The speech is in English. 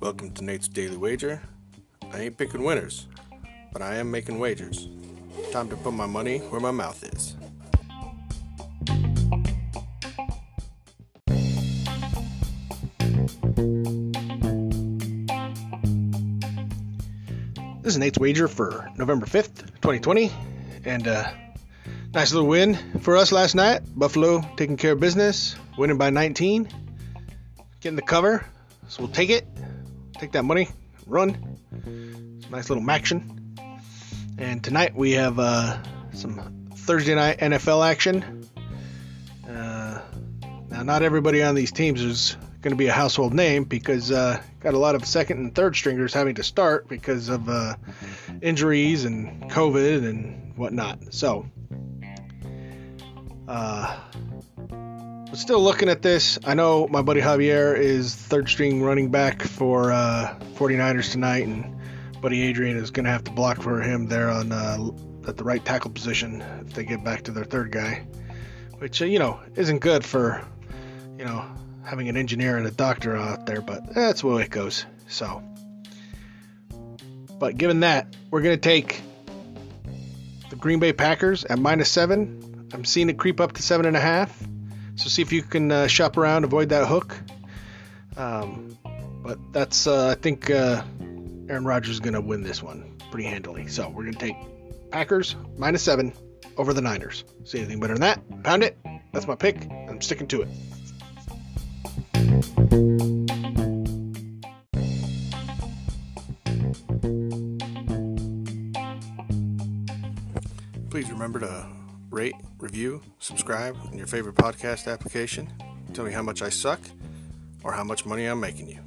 Welcome to Nate's Daily Wager. I ain't picking winners, but I am making wagers. Time to put my money where my mouth is. This is Nate's wager for November 5th, 2020. And uh, nice little win for us last night. Buffalo taking care of business, winning by 19, getting the cover. So we'll take it, take that money, run. Nice little action. And tonight we have uh, some Thursday night NFL action. Uh, now, not everybody on these teams is going to be a household name because uh, got a lot of second and third stringers having to start because of uh, injuries and COVID and whatnot. So, uh, but still looking at this, I know my buddy Javier is third string running back for uh, 49ers tonight, and buddy Adrian is going to have to block for him there on uh, at the right tackle position if they get back to their third guy, which uh, you know isn't good for you know having an engineer and a doctor out there, but that's the way it goes. So, but given that, we're going to take the Green Bay Packers at minus seven. I'm seeing it creep up to seven and a half. So see if you can uh, shop around, avoid that hook. Um, but that's uh, I think uh, Aaron Rodgers is going to win this one pretty handily. So we're going to take Packers minus seven over the Niners. See anything better than that? Pound it. That's my pick. I'm sticking to it. Please remember to rate, review, subscribe in your favorite podcast application. Tell me how much I suck or how much money I'm making you.